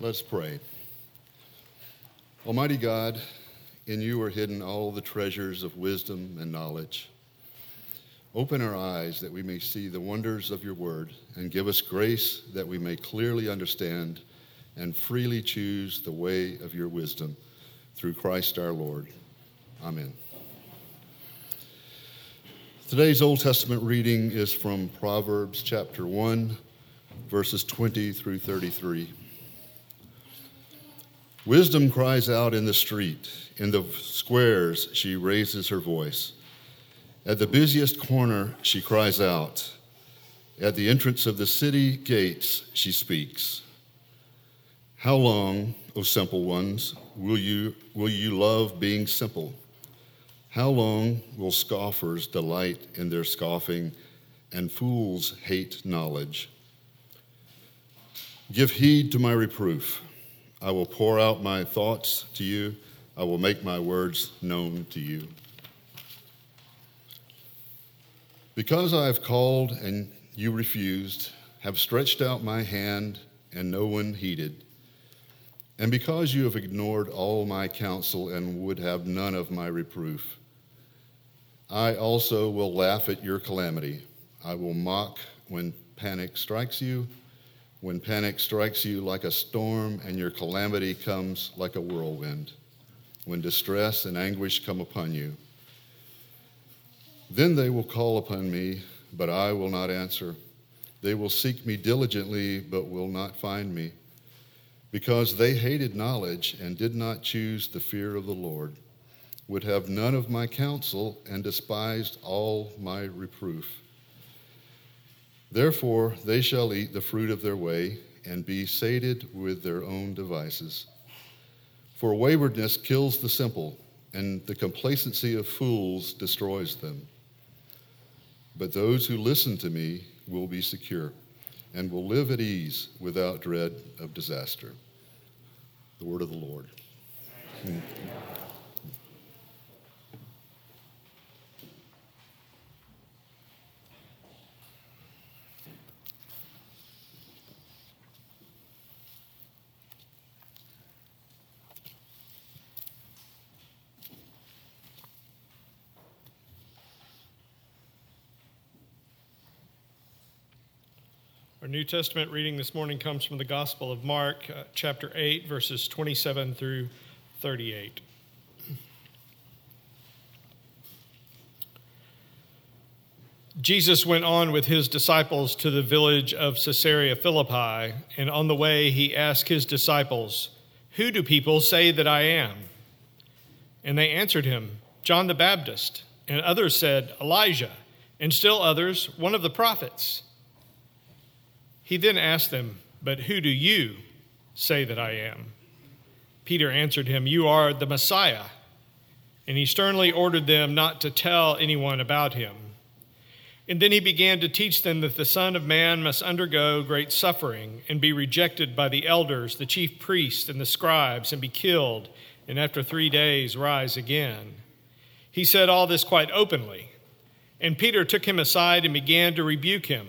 Let's pray. Almighty God, in you are hidden all the treasures of wisdom and knowledge. Open our eyes that we may see the wonders of your word, and give us grace that we may clearly understand and freely choose the way of your wisdom through Christ our Lord. Amen. Today's Old Testament reading is from Proverbs chapter 1, verses 20 through 33. Wisdom cries out in the street. In the squares, she raises her voice. At the busiest corner, she cries out. At the entrance of the city gates, she speaks. How long, O simple ones, will you, will you love being simple? How long will scoffers delight in their scoffing and fools hate knowledge? Give heed to my reproof. I will pour out my thoughts to you. I will make my words known to you. Because I have called and you refused, have stretched out my hand and no one heeded, and because you have ignored all my counsel and would have none of my reproof, I also will laugh at your calamity. I will mock when panic strikes you when panic strikes you like a storm and your calamity comes like a whirlwind, when distress and anguish come upon you. Then they will call upon me, but I will not answer. They will seek me diligently, but will not find me, because they hated knowledge and did not choose the fear of the Lord, would have none of my counsel, and despised all my reproof. Therefore, they shall eat the fruit of their way and be sated with their own devices. For waywardness kills the simple, and the complacency of fools destroys them. But those who listen to me will be secure and will live at ease without dread of disaster. The word of the Lord. New Testament reading this morning comes from the Gospel of Mark, uh, chapter 8, verses 27 through 38. Jesus went on with his disciples to the village of Caesarea Philippi, and on the way he asked his disciples, Who do people say that I am? And they answered him, John the Baptist, and others said, Elijah, and still others, one of the prophets. He then asked them, But who do you say that I am? Peter answered him, You are the Messiah. And he sternly ordered them not to tell anyone about him. And then he began to teach them that the Son of Man must undergo great suffering and be rejected by the elders, the chief priests, and the scribes, and be killed, and after three days rise again. He said all this quite openly. And Peter took him aside and began to rebuke him.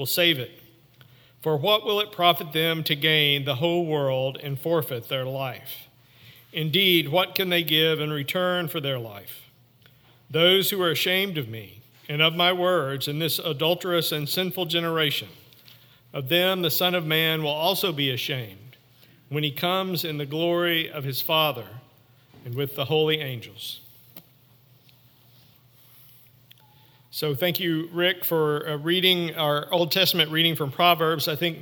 will save it. For what will it profit them to gain the whole world and forfeit their life? Indeed, what can they give in return for their life? Those who are ashamed of me and of my words in this adulterous and sinful generation, of them the Son of Man will also be ashamed when he comes in the glory of his Father and with the holy angels. So, thank you, Rick, for uh, reading our Old Testament reading from Proverbs. I think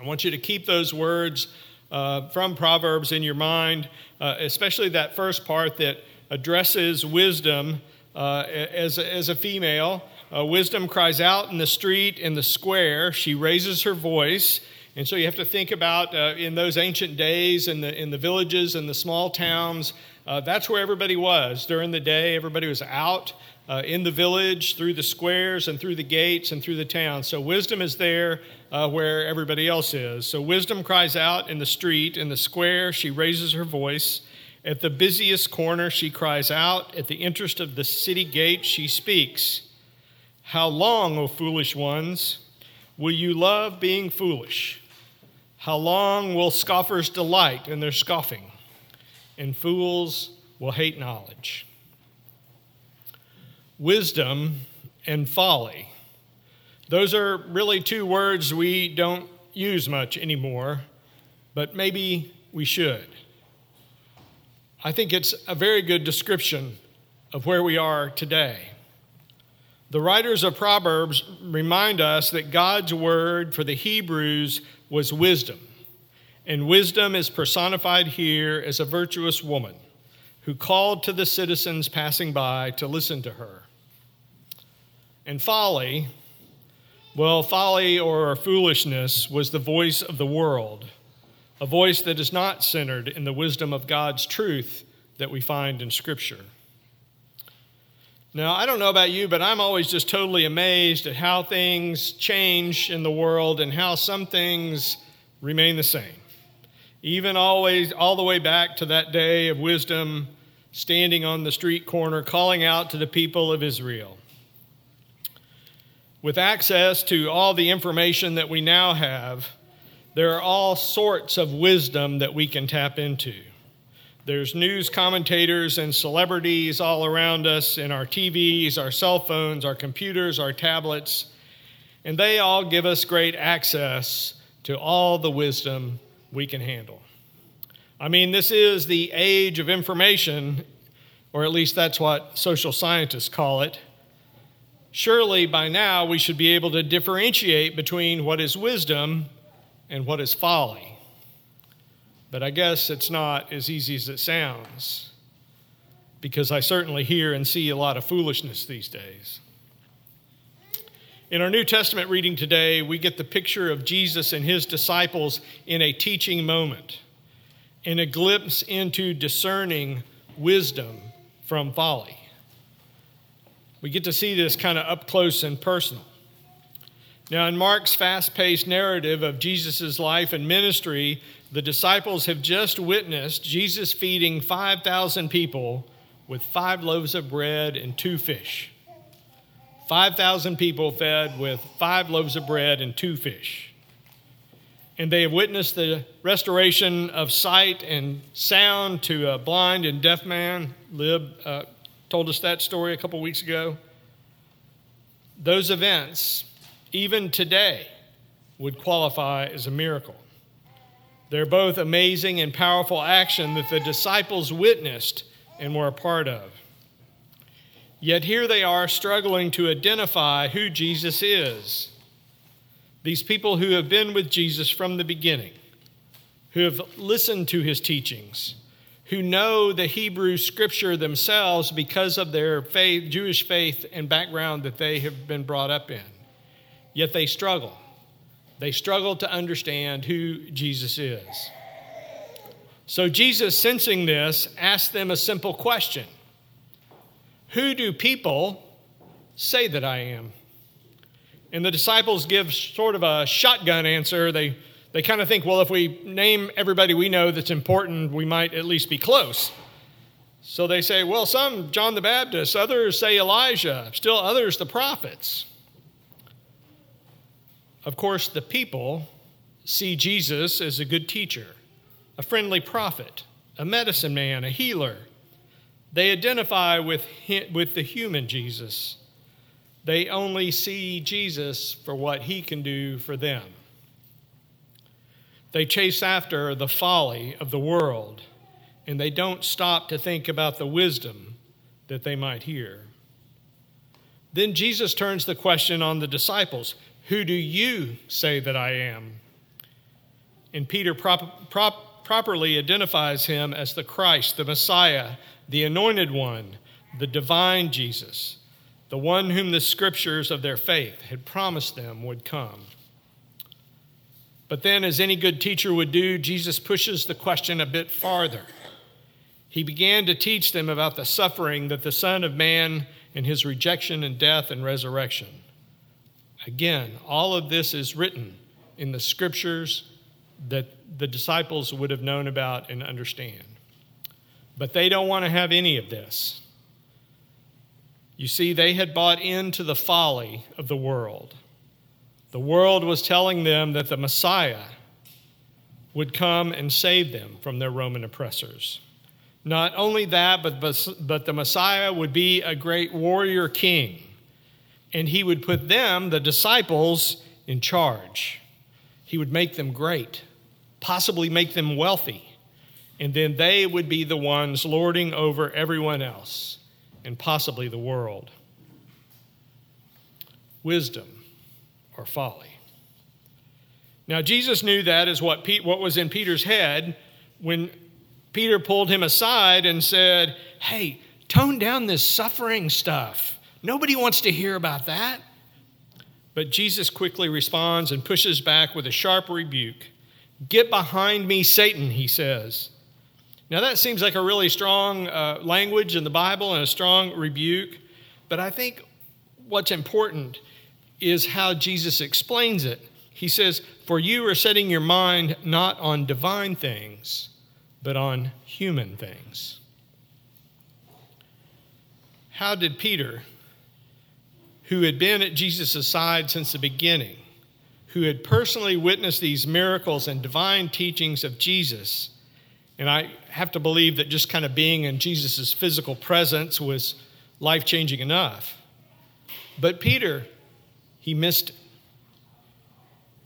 I want you to keep those words uh, from Proverbs in your mind, uh, especially that first part that addresses wisdom uh, as, a, as a female. Uh, wisdom cries out in the street, in the square. She raises her voice. And so you have to think about uh, in those ancient days, in the, in the villages and the small towns, uh, that's where everybody was. During the day, everybody was out uh, in the village, through the squares, and through the gates, and through the town. So wisdom is there uh, where everybody else is. So wisdom cries out in the street, in the square, she raises her voice. At the busiest corner, she cries out. At the interest of the city gate, she speaks. How long, O foolish ones, will you love being foolish? How long will scoffers delight in their scoffing? And fools will hate knowledge wisdom and folly. Those are really two words we don't use much anymore, but maybe we should. I think it's a very good description of where we are today. The writers of Proverbs remind us that God's word for the Hebrews was wisdom, and wisdom is personified here as a virtuous woman who called to the citizens passing by to listen to her. And folly, well, folly or foolishness was the voice of the world, a voice that is not centered in the wisdom of God's truth that we find in Scripture. Now, I don't know about you, but I'm always just totally amazed at how things change in the world and how some things remain the same. Even always, all the way back to that day of wisdom standing on the street corner calling out to the people of Israel. With access to all the information that we now have, there are all sorts of wisdom that we can tap into. There's news commentators and celebrities all around us in our TVs, our cell phones, our computers, our tablets, and they all give us great access to all the wisdom we can handle. I mean, this is the age of information, or at least that's what social scientists call it. Surely by now we should be able to differentiate between what is wisdom and what is folly. But I guess it's not as easy as it sounds, because I certainly hear and see a lot of foolishness these days. In our New Testament reading today, we get the picture of Jesus and his disciples in a teaching moment, in a glimpse into discerning wisdom from folly. We get to see this kind of up close and personal. Now, in Mark's fast paced narrative of Jesus' life and ministry, the disciples have just witnessed Jesus feeding 5,000 people with five loaves of bread and two fish. 5,000 people fed with five loaves of bread and two fish. And they have witnessed the restoration of sight and sound to a blind and deaf man. Lib uh, told us that story a couple weeks ago. Those events, even today, would qualify as a miracle. They're both amazing and powerful action that the disciples witnessed and were a part of. Yet here they are struggling to identify who Jesus is. These people who have been with Jesus from the beginning, who have listened to his teachings, who know the Hebrew scripture themselves because of their faith, Jewish faith and background that they have been brought up in. Yet they struggle. They struggle to understand who Jesus is. So Jesus, sensing this, asked them a simple question Who do people say that I am? And the disciples give sort of a shotgun answer. They they kind of think, well, if we name everybody we know that's important, we might at least be close. So they say, well, some John the Baptist, others say Elijah, still others the prophets. Of course, the people see Jesus as a good teacher, a friendly prophet, a medicine man, a healer. They identify with, him, with the human Jesus. They only see Jesus for what he can do for them. They chase after the folly of the world, and they don't stop to think about the wisdom that they might hear. Then Jesus turns the question on the disciples Who do you say that I am? And Peter prop, prop, properly identifies him as the Christ, the Messiah, the anointed one, the divine Jesus, the one whom the scriptures of their faith had promised them would come. But then, as any good teacher would do, Jesus pushes the question a bit farther. He began to teach them about the suffering that the Son of Man and his rejection and death and resurrection. Again, all of this is written in the scriptures that the disciples would have known about and understand. But they don't want to have any of this. You see, they had bought into the folly of the world. The world was telling them that the Messiah would come and save them from their Roman oppressors. Not only that, but, but the Messiah would be a great warrior king, and he would put them, the disciples, in charge. He would make them great, possibly make them wealthy, and then they would be the ones lording over everyone else, and possibly the world. Wisdom or folly. Now, Jesus knew that is what, Pete, what was in Peter's head when Peter pulled him aside and said, Hey, tone down this suffering stuff. Nobody wants to hear about that. But Jesus quickly responds and pushes back with a sharp rebuke. Get behind me, Satan, he says. Now, that seems like a really strong uh, language in the Bible and a strong rebuke, but I think what's important is how Jesus explains it. He says, For you are setting your mind not on divine things, but on human things. How did Peter, who had been at Jesus' side since the beginning, who had personally witnessed these miracles and divine teachings of Jesus, and I have to believe that just kind of being in Jesus' physical presence was life changing enough. But Peter, he missed it.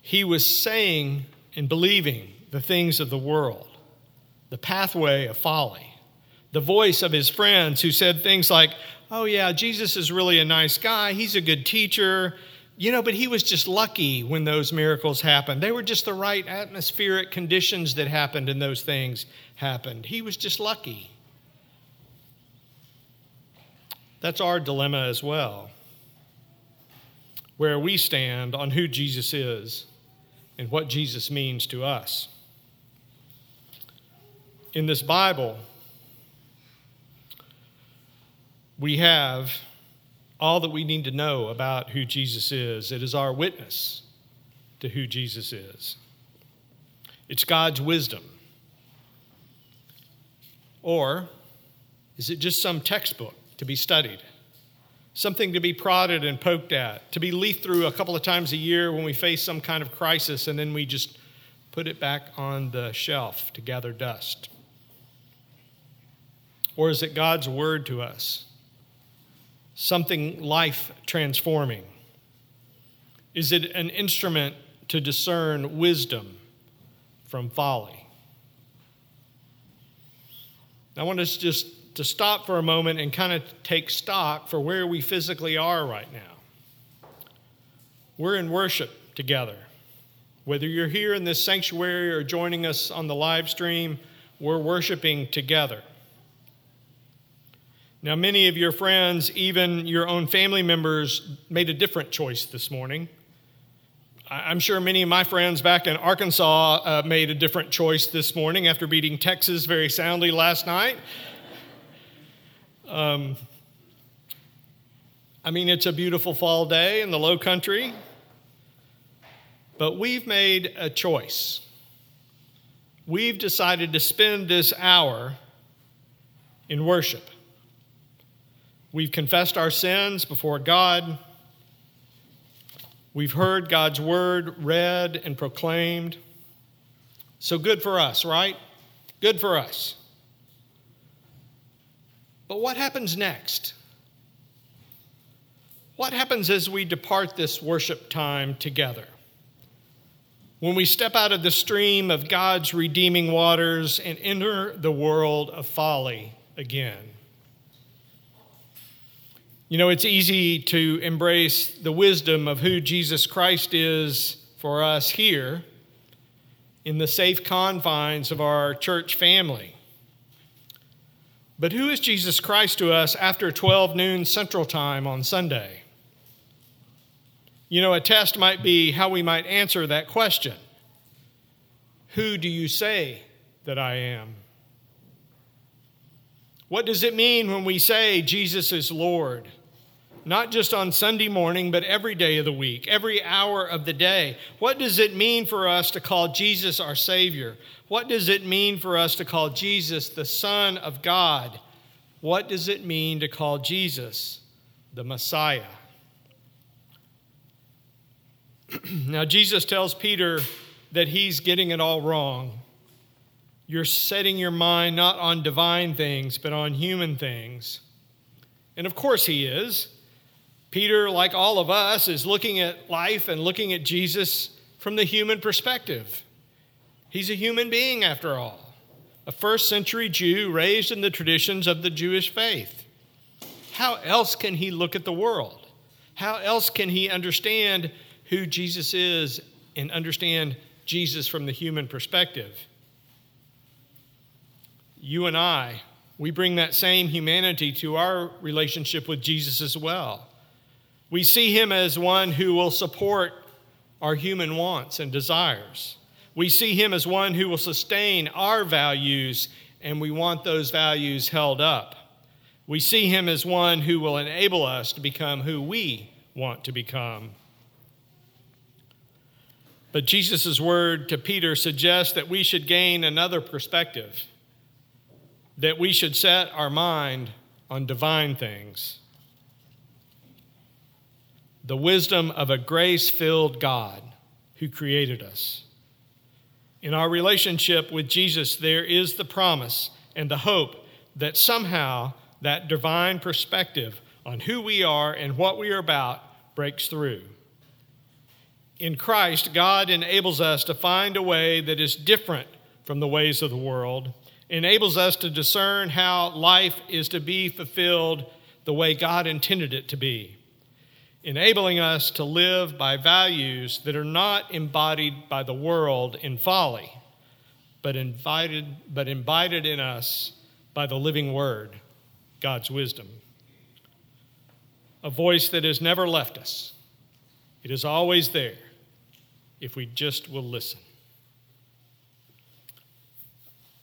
He was saying and believing the things of the world, the pathway of folly, the voice of his friends who said things like, Oh, yeah, Jesus is really a nice guy. He's a good teacher. You know, but he was just lucky when those miracles happened. They were just the right atmospheric conditions that happened and those things happened. He was just lucky. That's our dilemma as well where we stand on who Jesus is and what Jesus means to us. In this Bible, we have all that we need to know about who Jesus is. It is our witness to who Jesus is. It's God's wisdom. Or is it just some textbook to be studied? Something to be prodded and poked at, to be leafed through a couple of times a year when we face some kind of crisis, and then we just put it back on the shelf to gather dust? Or is it God's word to us? Something life transforming? Is it an instrument to discern wisdom from folly? I want us to just to stop for a moment and kind of take stock for where we physically are right now. We're in worship together. Whether you're here in this sanctuary or joining us on the live stream, we're worshiping together. Now, many of your friends, even your own family members, made a different choice this morning. I'm sure many of my friends back in Arkansas uh, made a different choice this morning after beating Texas very soundly last night. Um, I mean, it's a beautiful fall day in the low country, but we've made a choice. We've decided to spend this hour in worship. We've confessed our sins before God. We've heard God's word read and proclaimed. So good for us, right? Good for us. But what happens next? What happens as we depart this worship time together? When we step out of the stream of God's redeeming waters and enter the world of folly again. You know, it's easy to embrace the wisdom of who Jesus Christ is for us here in the safe confines of our church family. But who is Jesus Christ to us after 12 noon Central Time on Sunday? You know, a test might be how we might answer that question. Who do you say that I am? What does it mean when we say Jesus is Lord? Not just on Sunday morning, but every day of the week, every hour of the day. What does it mean for us to call Jesus our Savior? What does it mean for us to call Jesus the Son of God? What does it mean to call Jesus the Messiah? now, Jesus tells Peter that he's getting it all wrong. You're setting your mind not on divine things, but on human things. And of course, he is. Peter, like all of us, is looking at life and looking at Jesus from the human perspective. He's a human being, after all, a first century Jew raised in the traditions of the Jewish faith. How else can he look at the world? How else can he understand who Jesus is and understand Jesus from the human perspective? you and I, we bring that same humanity to our relationship with Jesus as well. We see him as one who will support our human wants and desires. We see him as one who will sustain our values, and we want those values held up. We see him as one who will enable us to become who we want to become. But Jesus' word to Peter suggests that we should gain another perspective that we should set our mind on divine things. The wisdom of a grace filled God who created us. In our relationship with Jesus, there is the promise and the hope that somehow that divine perspective on who we are and what we are about breaks through. In Christ, God enables us to find a way that is different from the ways of the world enables us to discern how life is to be fulfilled the way God intended it to be, enabling us to live by values that are not embodied by the world in folly, but invited but embodied in us by the living word, God's wisdom. A voice that has never left us. It is always there if we just will listen.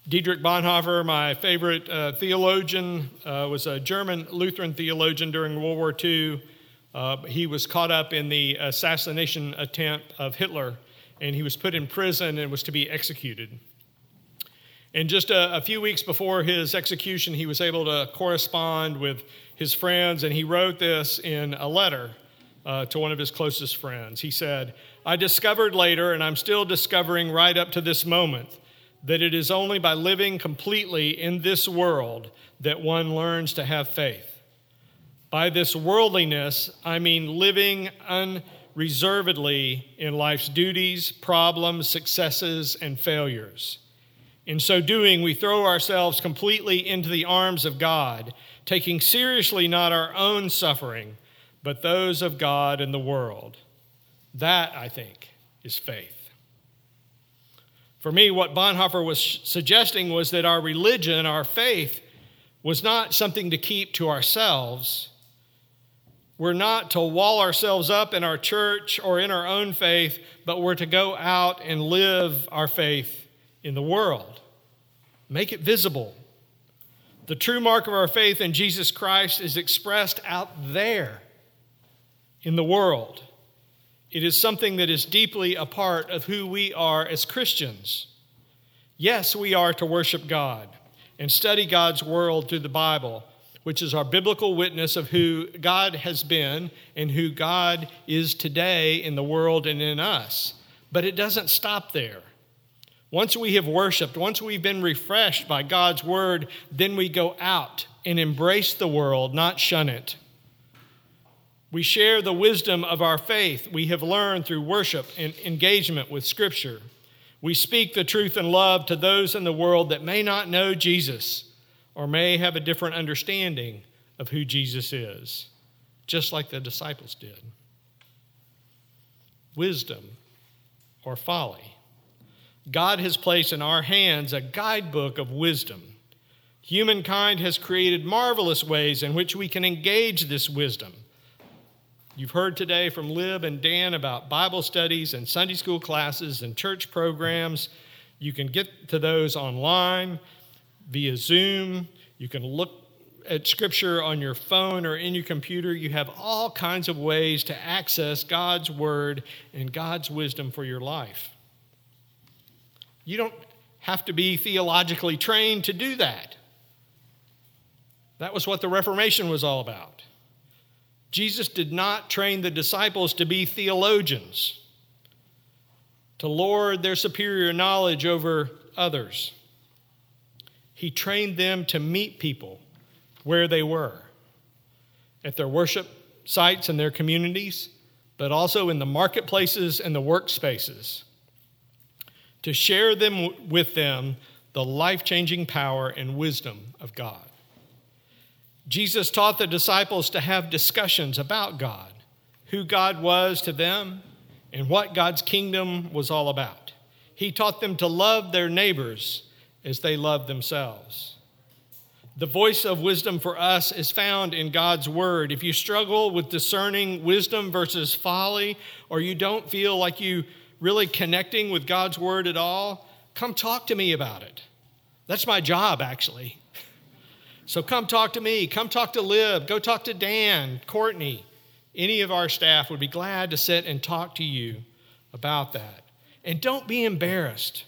Dietrich Bonhoeffer, my favorite uh, theologian, uh, was a German Lutheran theologian during World War II. Uh, he was caught up in the assassination attempt of Hitler, and he was put in prison and was to be executed. And just a, a few weeks before his execution, he was able to correspond with his friends, and he wrote this in a letter uh, to one of his closest friends. He said, I discovered later, and I'm still discovering right up to this moment, that it is only by living completely in this world that one learns to have faith. By this worldliness, I mean living unreservedly in life's duties, problems, successes, and failures. In so doing, we throw ourselves completely into the arms of God, taking seriously not our own suffering, but those of God and the world. That, I think, is faith. For me, what Bonhoeffer was suggesting was that our religion, our faith, was not something to keep to ourselves. We're not to wall ourselves up in our church or in our own faith, but we're to go out and live our faith in the world. Make it visible. The true mark of our faith in Jesus Christ is expressed out there in the world. It is something that is deeply a part of who we are as Christians. Yes, we are to worship God and study God's world through the Bible, which is our biblical witness of who God has been and who God is today in the world and in us. But it doesn't stop there. Once we have worshiped, once we've been refreshed by God's word, then we go out and embrace the world, not shun it. We share the wisdom of our faith we have learned through worship and engagement with Scripture. We speak the truth and love to those in the world that may not know Jesus or may have a different understanding of who Jesus is, just like the disciples did. Wisdom or folly. God has placed in our hands a guidebook of wisdom. Humankind has created marvelous ways in which we can engage this wisdom. You've heard today from Lib and Dan about Bible studies and Sunday school classes and church programs. You can get to those online via Zoom. You can look at scripture on your phone or in your computer. You have all kinds of ways to access God's word and God's wisdom for your life. You don't have to be theologically trained to do that. That was what the Reformation was all about. Jesus did not train the disciples to be theologians, to lord their superior knowledge over others. He trained them to meet people where they were at their worship sites and their communities, but also in the marketplaces and the workspaces, to share them with them the life changing power and wisdom of God. Jesus taught the disciples to have discussions about God, who God was to them, and what God's kingdom was all about. He taught them to love their neighbors as they love themselves. The voice of wisdom for us is found in God's word. If you struggle with discerning wisdom versus folly, or you don't feel like you really connecting with God's word at all, come talk to me about it. That's my job, actually. So come talk to me. Come talk to Lib. Go talk to Dan, Courtney. Any of our staff would be glad to sit and talk to you about that. And don't be embarrassed.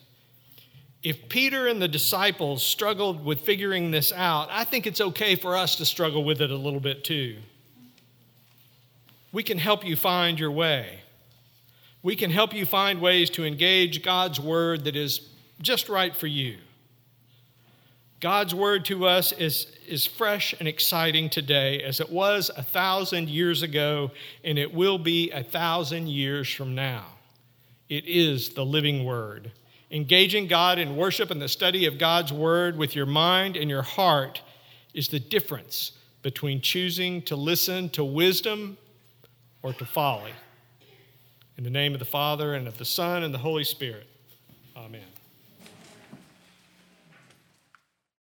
If Peter and the disciples struggled with figuring this out, I think it's okay for us to struggle with it a little bit too. We can help you find your way. We can help you find ways to engage God's word that is just right for you. God's word to us is, is fresh and exciting today as it was a thousand years ago, and it will be a thousand years from now. It is the living word. Engaging God in worship and the study of God's word with your mind and your heart is the difference between choosing to listen to wisdom or to folly. In the name of the Father, and of the Son, and the Holy Spirit. Amen.